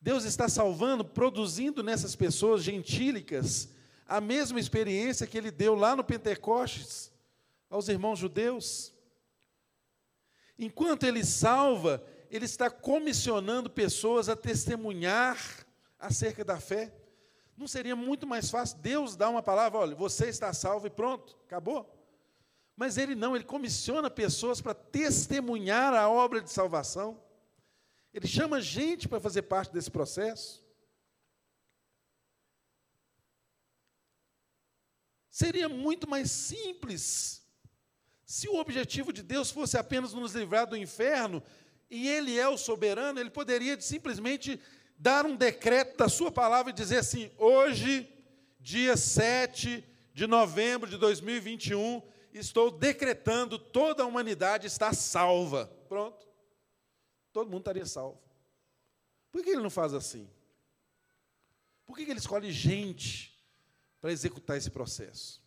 Deus está salvando, produzindo nessas pessoas gentílicas a mesma experiência que Ele deu lá no Pentecostes aos irmãos judeus. Enquanto ele salva, ele está comissionando pessoas a testemunhar acerca da fé. Não seria muito mais fácil Deus dar uma palavra, olha, você está salvo e pronto, acabou? Mas ele não, ele comissiona pessoas para testemunhar a obra de salvação. Ele chama gente para fazer parte desse processo. Seria muito mais simples se o objetivo de Deus fosse apenas nos livrar do inferno e Ele é o soberano, Ele poderia simplesmente dar um decreto da Sua palavra e dizer assim: hoje, dia 7 de novembro de 2021, estou decretando toda a humanidade está salva. Pronto. Todo mundo estaria salvo. Por que ele não faz assim? Por que ele escolhe gente para executar esse processo?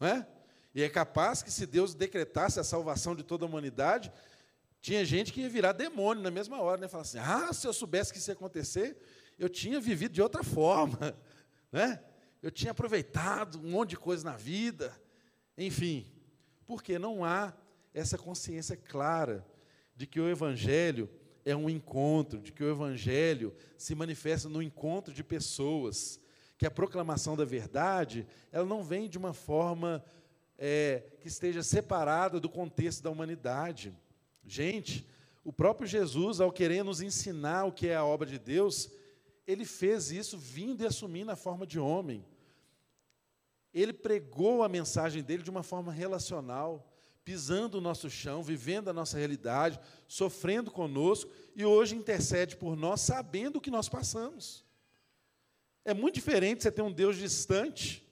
Não é? E é capaz que se Deus decretasse a salvação de toda a humanidade, tinha gente que ia virar demônio na mesma hora, né? Falar assim: ah, se eu soubesse que isso ia acontecer, eu tinha vivido de outra forma, né? Eu tinha aproveitado um monte de coisa na vida, enfim, porque não há essa consciência clara de que o Evangelho é um encontro, de que o Evangelho se manifesta no encontro de pessoas, que a proclamação da verdade ela não vem de uma forma é, que esteja separada do contexto da humanidade. Gente, o próprio Jesus, ao querer nos ensinar o que é a obra de Deus, ele fez isso vindo e assumindo a forma de homem. Ele pregou a mensagem dele de uma forma relacional, pisando o nosso chão, vivendo a nossa realidade, sofrendo conosco e hoje intercede por nós, sabendo o que nós passamos. É muito diferente você ter um Deus distante,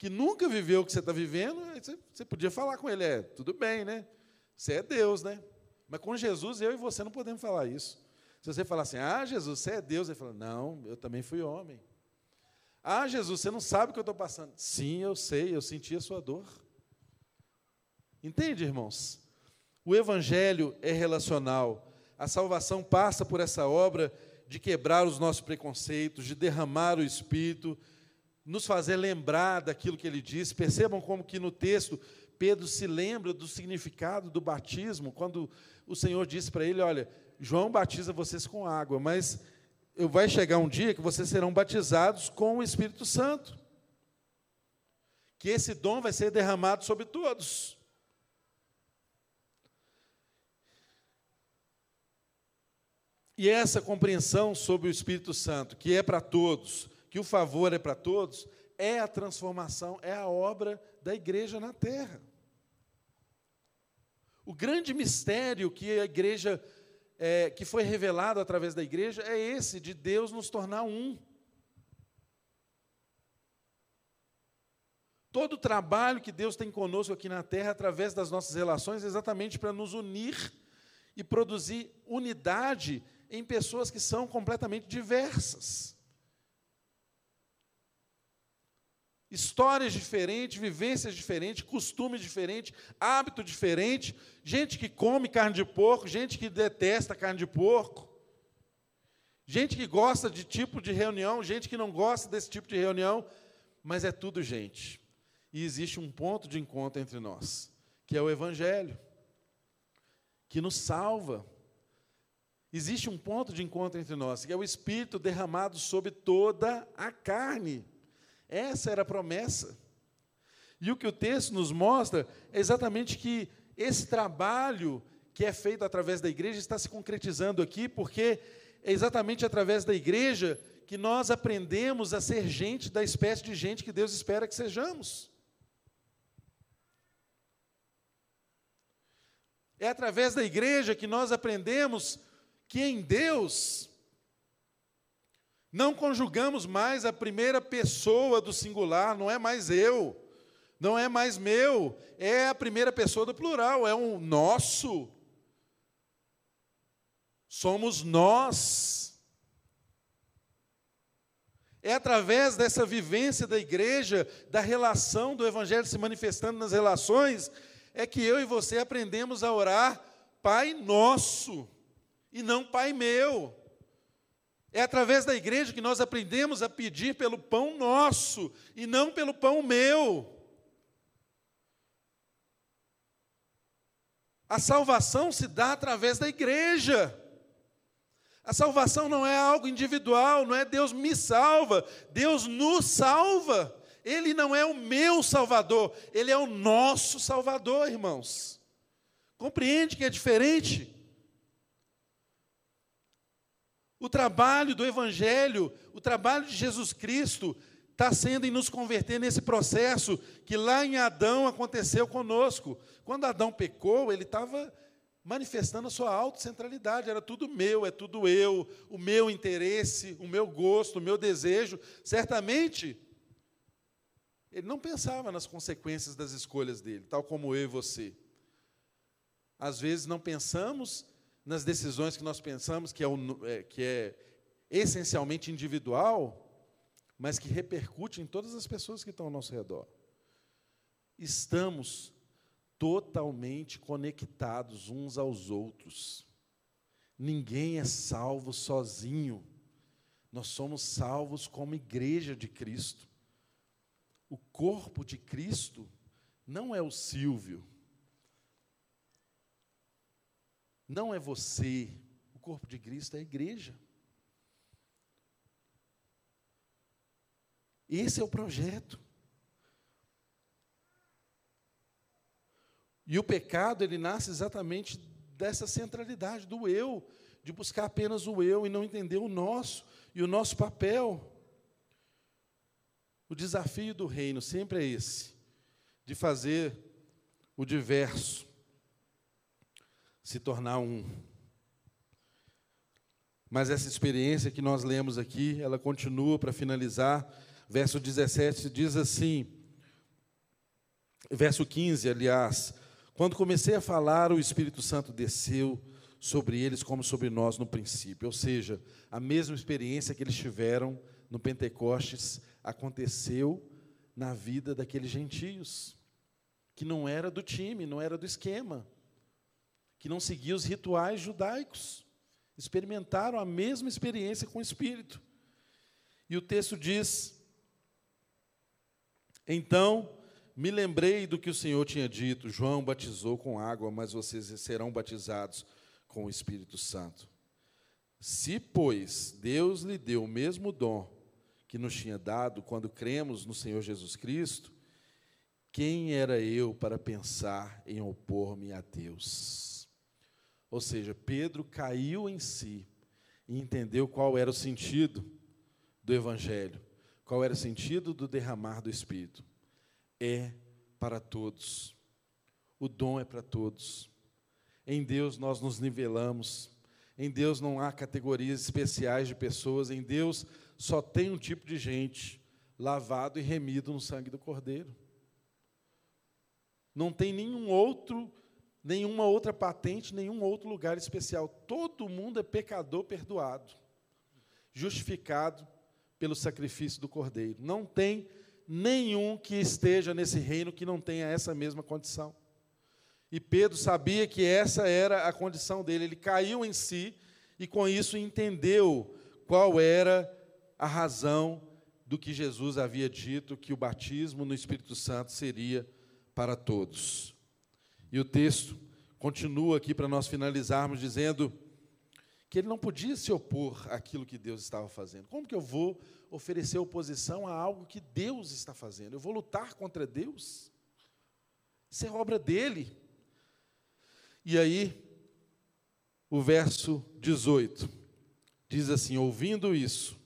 que nunca viveu o que você está vivendo, você, podia falar com ele, é, tudo bem, né? Você é Deus, né? Mas com Jesus, eu e você não podemos falar isso. Se você falar assim, ah, Jesus, você é Deus, ele fala, não, eu também fui homem. Ah, Jesus, você não sabe o que eu estou passando. Sim, eu sei, eu senti a sua dor. Entende, irmãos? O Evangelho é relacional. A salvação passa por essa obra de quebrar os nossos preconceitos, de derramar o Espírito, nos fazer lembrar daquilo que ele disse. Percebam como que no texto Pedro se lembra do significado do batismo, quando o Senhor disse para ele: Olha, João batiza vocês com água, mas vai chegar um dia que vocês serão batizados com o Espírito Santo. Que esse dom vai ser derramado sobre todos. E essa compreensão sobre o Espírito Santo, que é para todos, que o favor é para todos, é a transformação, é a obra da igreja na terra. O grande mistério que a igreja é, que foi revelado através da igreja é esse, de Deus nos tornar um. Todo o trabalho que Deus tem conosco aqui na terra, através das nossas relações, é exatamente para nos unir e produzir unidade em pessoas que são completamente diversas. Histórias diferentes, vivências diferentes, costumes diferentes, hábito diferente, gente que come carne de porco, gente que detesta carne de porco, gente que gosta de tipo de reunião, gente que não gosta desse tipo de reunião, mas é tudo gente. E existe um ponto de encontro entre nós, que é o Evangelho, que nos salva. Existe um ponto de encontro entre nós, que é o Espírito derramado sobre toda a carne. Essa era a promessa. E o que o texto nos mostra é exatamente que esse trabalho que é feito através da igreja está se concretizando aqui, porque é exatamente através da igreja que nós aprendemos a ser gente da espécie de gente que Deus espera que sejamos. É através da igreja que nós aprendemos que em Deus não conjugamos mais a primeira pessoa do singular, não é mais eu, não é mais meu, é a primeira pessoa do plural, é um nosso. Somos nós. É através dessa vivência da igreja, da relação do Evangelho se manifestando nas relações, é que eu e você aprendemos a orar Pai Nosso, e não Pai Meu. É através da igreja que nós aprendemos a pedir pelo pão nosso e não pelo pão meu. A salvação se dá através da igreja. A salvação não é algo individual, não é Deus me salva, Deus nos salva. Ele não é o meu salvador, ele é o nosso salvador, irmãos. Compreende que é diferente? O trabalho do Evangelho, o trabalho de Jesus Cristo, está sendo em nos converter nesse processo que lá em Adão aconteceu conosco. Quando Adão pecou, ele estava manifestando a sua autocentralidade, era tudo meu, é tudo eu, o meu interesse, o meu gosto, o meu desejo. Certamente, ele não pensava nas consequências das escolhas dele, tal como eu e você. Às vezes não pensamos nas decisões que nós pensamos que é, é, que é essencialmente individual, mas que repercute em todas as pessoas que estão ao nosso redor. Estamos totalmente conectados uns aos outros. Ninguém é salvo sozinho. Nós somos salvos como igreja de Cristo. O corpo de Cristo não é o Silvio, não é você. O corpo de Cristo é a igreja. Esse é o projeto. E o pecado, ele nasce exatamente dessa centralidade, do eu, de buscar apenas o eu e não entender o nosso e o nosso papel. O desafio do reino sempre é esse, de fazer o diverso se tornar um. Mas essa experiência que nós lemos aqui, ela continua para finalizar. Verso 17 diz assim, verso 15, aliás, quando comecei a falar, o Espírito Santo desceu sobre eles como sobre nós no princípio. Ou seja, a mesma experiência que eles tiveram no Pentecostes aconteceu na vida daqueles gentios, que não era do time, não era do esquema, que não seguia os rituais judaicos. Experimentaram a mesma experiência com o Espírito. E o texto diz: Então me lembrei do que o Senhor tinha dito: João batizou com água, mas vocês serão batizados com o Espírito Santo. Se, pois, Deus lhe deu o mesmo dom que nos tinha dado quando cremos no Senhor Jesus Cristo, quem era eu para pensar em opor-me a Deus? Ou seja, Pedro caiu em si e entendeu qual era o sentido do Evangelho, qual era o sentido do derramar do Espírito é para todos. O dom é para todos. Em Deus nós nos nivelamos. Em Deus não há categorias especiais de pessoas. Em Deus só tem um tipo de gente lavado e remido no sangue do Cordeiro. Não tem nenhum outro, nenhuma outra patente, nenhum outro lugar especial. Todo mundo é pecador perdoado, justificado pelo sacrifício do Cordeiro. Não tem nenhum que esteja nesse reino que não tenha essa mesma condição. E Pedro sabia que essa era a condição dele, ele caiu em si e com isso entendeu qual era a razão do que Jesus havia dito que o batismo no Espírito Santo seria para todos. E o texto continua aqui para nós finalizarmos dizendo que ele não podia se opor àquilo que Deus estava fazendo. Como que eu vou oferecer oposição a algo que Deus está fazendo? Eu vou lutar contra Deus? Isso é obra dele. E aí, o verso 18 diz assim: Ouvindo isso,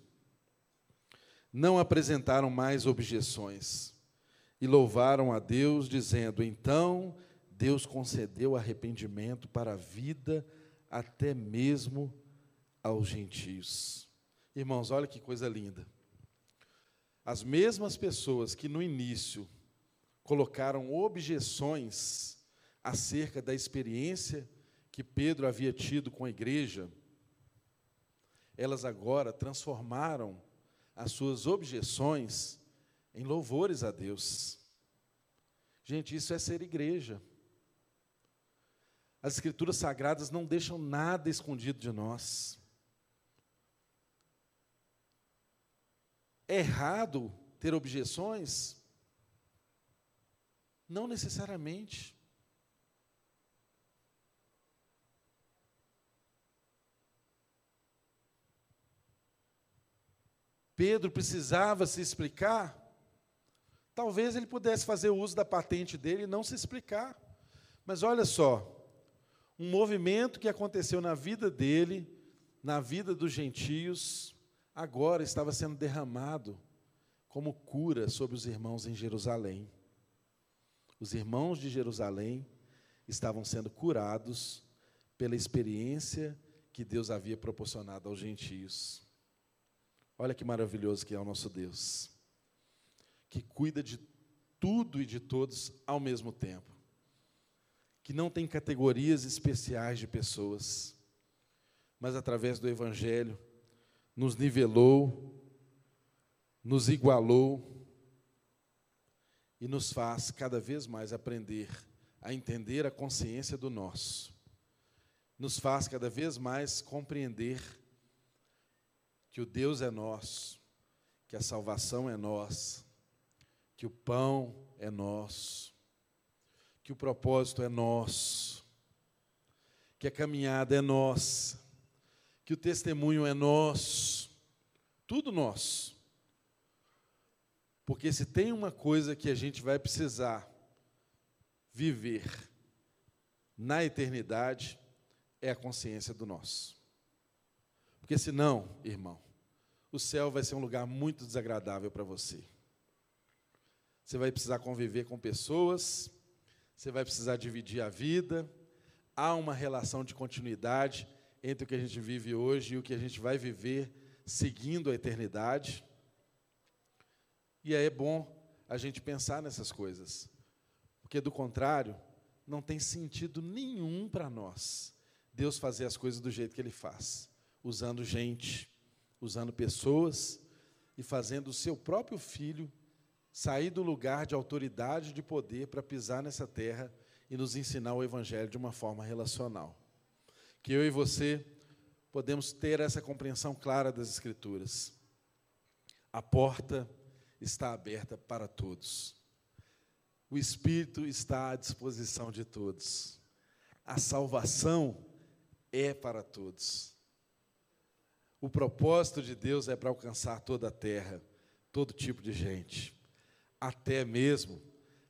não apresentaram mais objeções e louvaram a Deus, dizendo: Então Deus concedeu arrependimento para a vida até mesmo aos gentios. Irmãos, olha que coisa linda. As mesmas pessoas que no início colocaram objeções acerca da experiência que Pedro havia tido com a igreja, elas agora transformaram as suas objeções em louvores a Deus. Gente, isso é ser igreja. As Escrituras Sagradas não deixam nada escondido de nós. É errado ter objeções? Não necessariamente. Pedro precisava se explicar, talvez ele pudesse fazer uso da patente dele e não se explicar. Mas olha só, um movimento que aconteceu na vida dele, na vida dos gentios, agora estava sendo derramado como cura sobre os irmãos em Jerusalém. Os irmãos de Jerusalém estavam sendo curados pela experiência que Deus havia proporcionado aos gentios. Olha que maravilhoso que é o nosso Deus, que cuida de tudo e de todos ao mesmo tempo, que não tem categorias especiais de pessoas, mas através do Evangelho nos nivelou, nos igualou e nos faz cada vez mais aprender a entender a consciência do nosso, nos faz cada vez mais compreender que o Deus é nosso, que a salvação é nossa, que o pão é nosso, que o propósito é nosso, que a caminhada é nossa, que o testemunho é nosso, tudo nosso. Porque se tem uma coisa que a gente vai precisar viver na eternidade, é a consciência do nosso. Porque senão, irmão, o céu vai ser um lugar muito desagradável para você. Você vai precisar conviver com pessoas, você vai precisar dividir a vida, há uma relação de continuidade entre o que a gente vive hoje e o que a gente vai viver seguindo a eternidade. E é bom a gente pensar nessas coisas, porque do contrário, não tem sentido nenhum para nós Deus fazer as coisas do jeito que Ele faz usando gente, usando pessoas e fazendo o seu próprio filho sair do lugar de autoridade de poder para pisar nessa terra e nos ensinar o evangelho de uma forma relacional. Que eu e você podemos ter essa compreensão clara das escrituras. A porta está aberta para todos. O espírito está à disposição de todos. A salvação é para todos. O propósito de Deus é para alcançar toda a terra, todo tipo de gente, até mesmo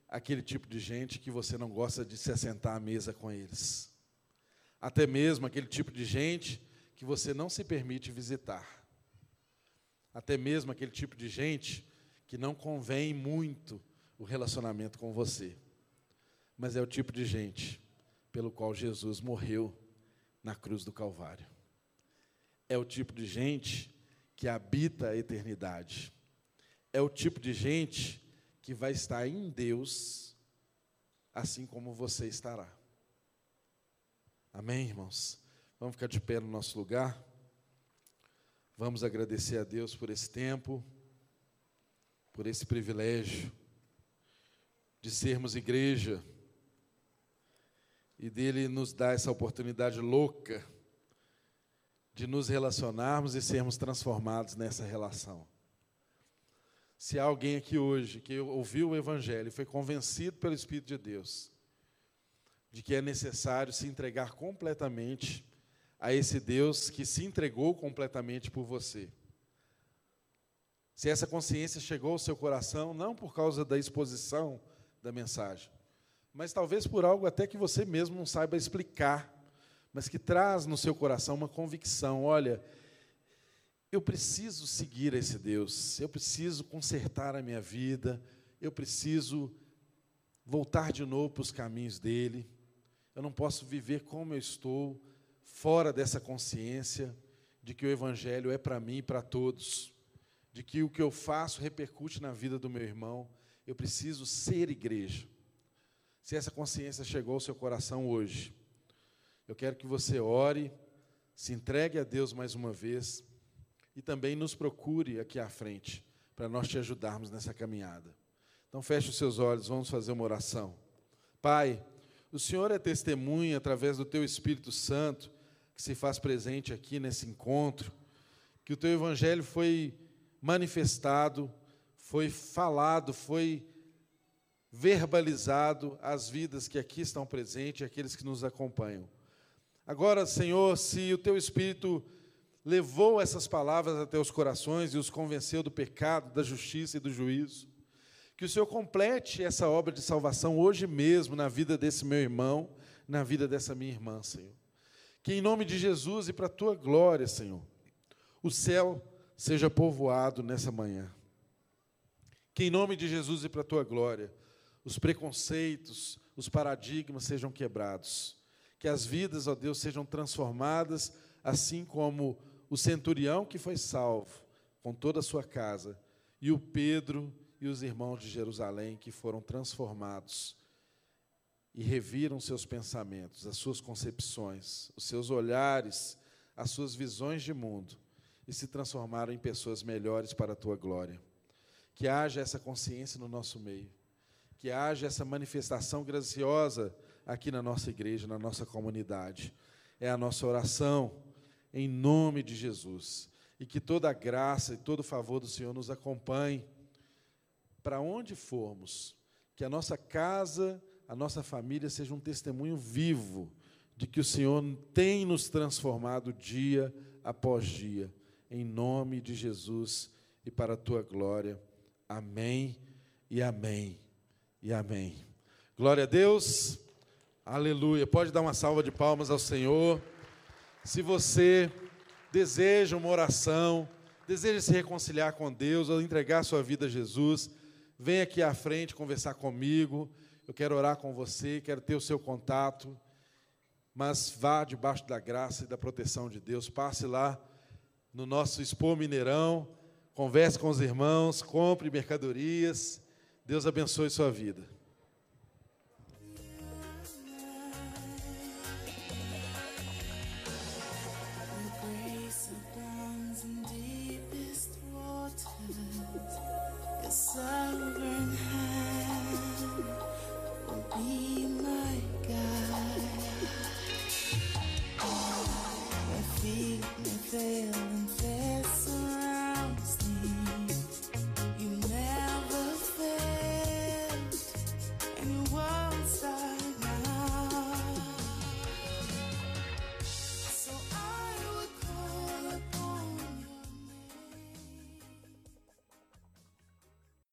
aquele tipo de gente que você não gosta de se assentar à mesa com eles, até mesmo aquele tipo de gente que você não se permite visitar, até mesmo aquele tipo de gente que não convém muito o relacionamento com você, mas é o tipo de gente pelo qual Jesus morreu na cruz do Calvário. É o tipo de gente que habita a eternidade. É o tipo de gente que vai estar em Deus, assim como você estará. Amém, irmãos? Vamos ficar de pé no nosso lugar. Vamos agradecer a Deus por esse tempo, por esse privilégio de sermos igreja e dele nos dar essa oportunidade louca de nos relacionarmos e sermos transformados nessa relação. Se há alguém aqui hoje que ouviu o Evangelho e foi convencido pelo Espírito de Deus de que é necessário se entregar completamente a esse Deus que se entregou completamente por você. Se essa consciência chegou ao seu coração, não por causa da exposição da mensagem, mas talvez por algo até que você mesmo não saiba explicar mas que traz no seu coração uma convicção: olha, eu preciso seguir esse Deus, eu preciso consertar a minha vida, eu preciso voltar de novo para os caminhos dele, eu não posso viver como eu estou, fora dessa consciência de que o Evangelho é para mim e para todos, de que o que eu faço repercute na vida do meu irmão, eu preciso ser igreja. Se essa consciência chegou ao seu coração hoje, eu quero que você ore, se entregue a Deus mais uma vez e também nos procure aqui à frente para nós te ajudarmos nessa caminhada. Então feche os seus olhos, vamos fazer uma oração. Pai, o Senhor é testemunha através do teu Espírito Santo que se faz presente aqui nesse encontro, que o teu evangelho foi manifestado, foi falado, foi verbalizado às vidas que aqui estão presentes, aqueles que nos acompanham. Agora, Senhor, se o teu Espírito levou essas palavras até os corações e os convenceu do pecado, da justiça e do juízo. Que o Senhor complete essa obra de salvação hoje mesmo na vida desse meu irmão, na vida dessa minha irmã, Senhor. Que em nome de Jesus e para a tua glória, Senhor, o céu seja povoado nessa manhã. Que em nome de Jesus e para a tua glória, os preconceitos, os paradigmas sejam quebrados. Que as vidas, ó Deus, sejam transformadas, assim como o centurião que foi salvo com toda a sua casa, e o Pedro e os irmãos de Jerusalém que foram transformados e reviram seus pensamentos, as suas concepções, os seus olhares, as suas visões de mundo e se transformaram em pessoas melhores para a tua glória. Que haja essa consciência no nosso meio, que haja essa manifestação graciosa aqui na nossa igreja, na nossa comunidade. É a nossa oração, em nome de Jesus. E que toda a graça e todo o favor do Senhor nos acompanhe para onde formos, que a nossa casa, a nossa família seja um testemunho vivo de que o Senhor tem nos transformado dia após dia em nome de Jesus e para a tua glória. Amém e amém e amém. Glória a Deus. Aleluia. Pode dar uma salva de palmas ao Senhor. Se você deseja uma oração, deseja se reconciliar com Deus ou entregar sua vida a Jesus, vem aqui à frente conversar comigo. Eu quero orar com você, quero ter o seu contato. Mas vá debaixo da graça e da proteção de Deus. Passe lá no nosso Expo Mineirão. Converse com os irmãos, compre mercadorias. Deus abençoe sua vida.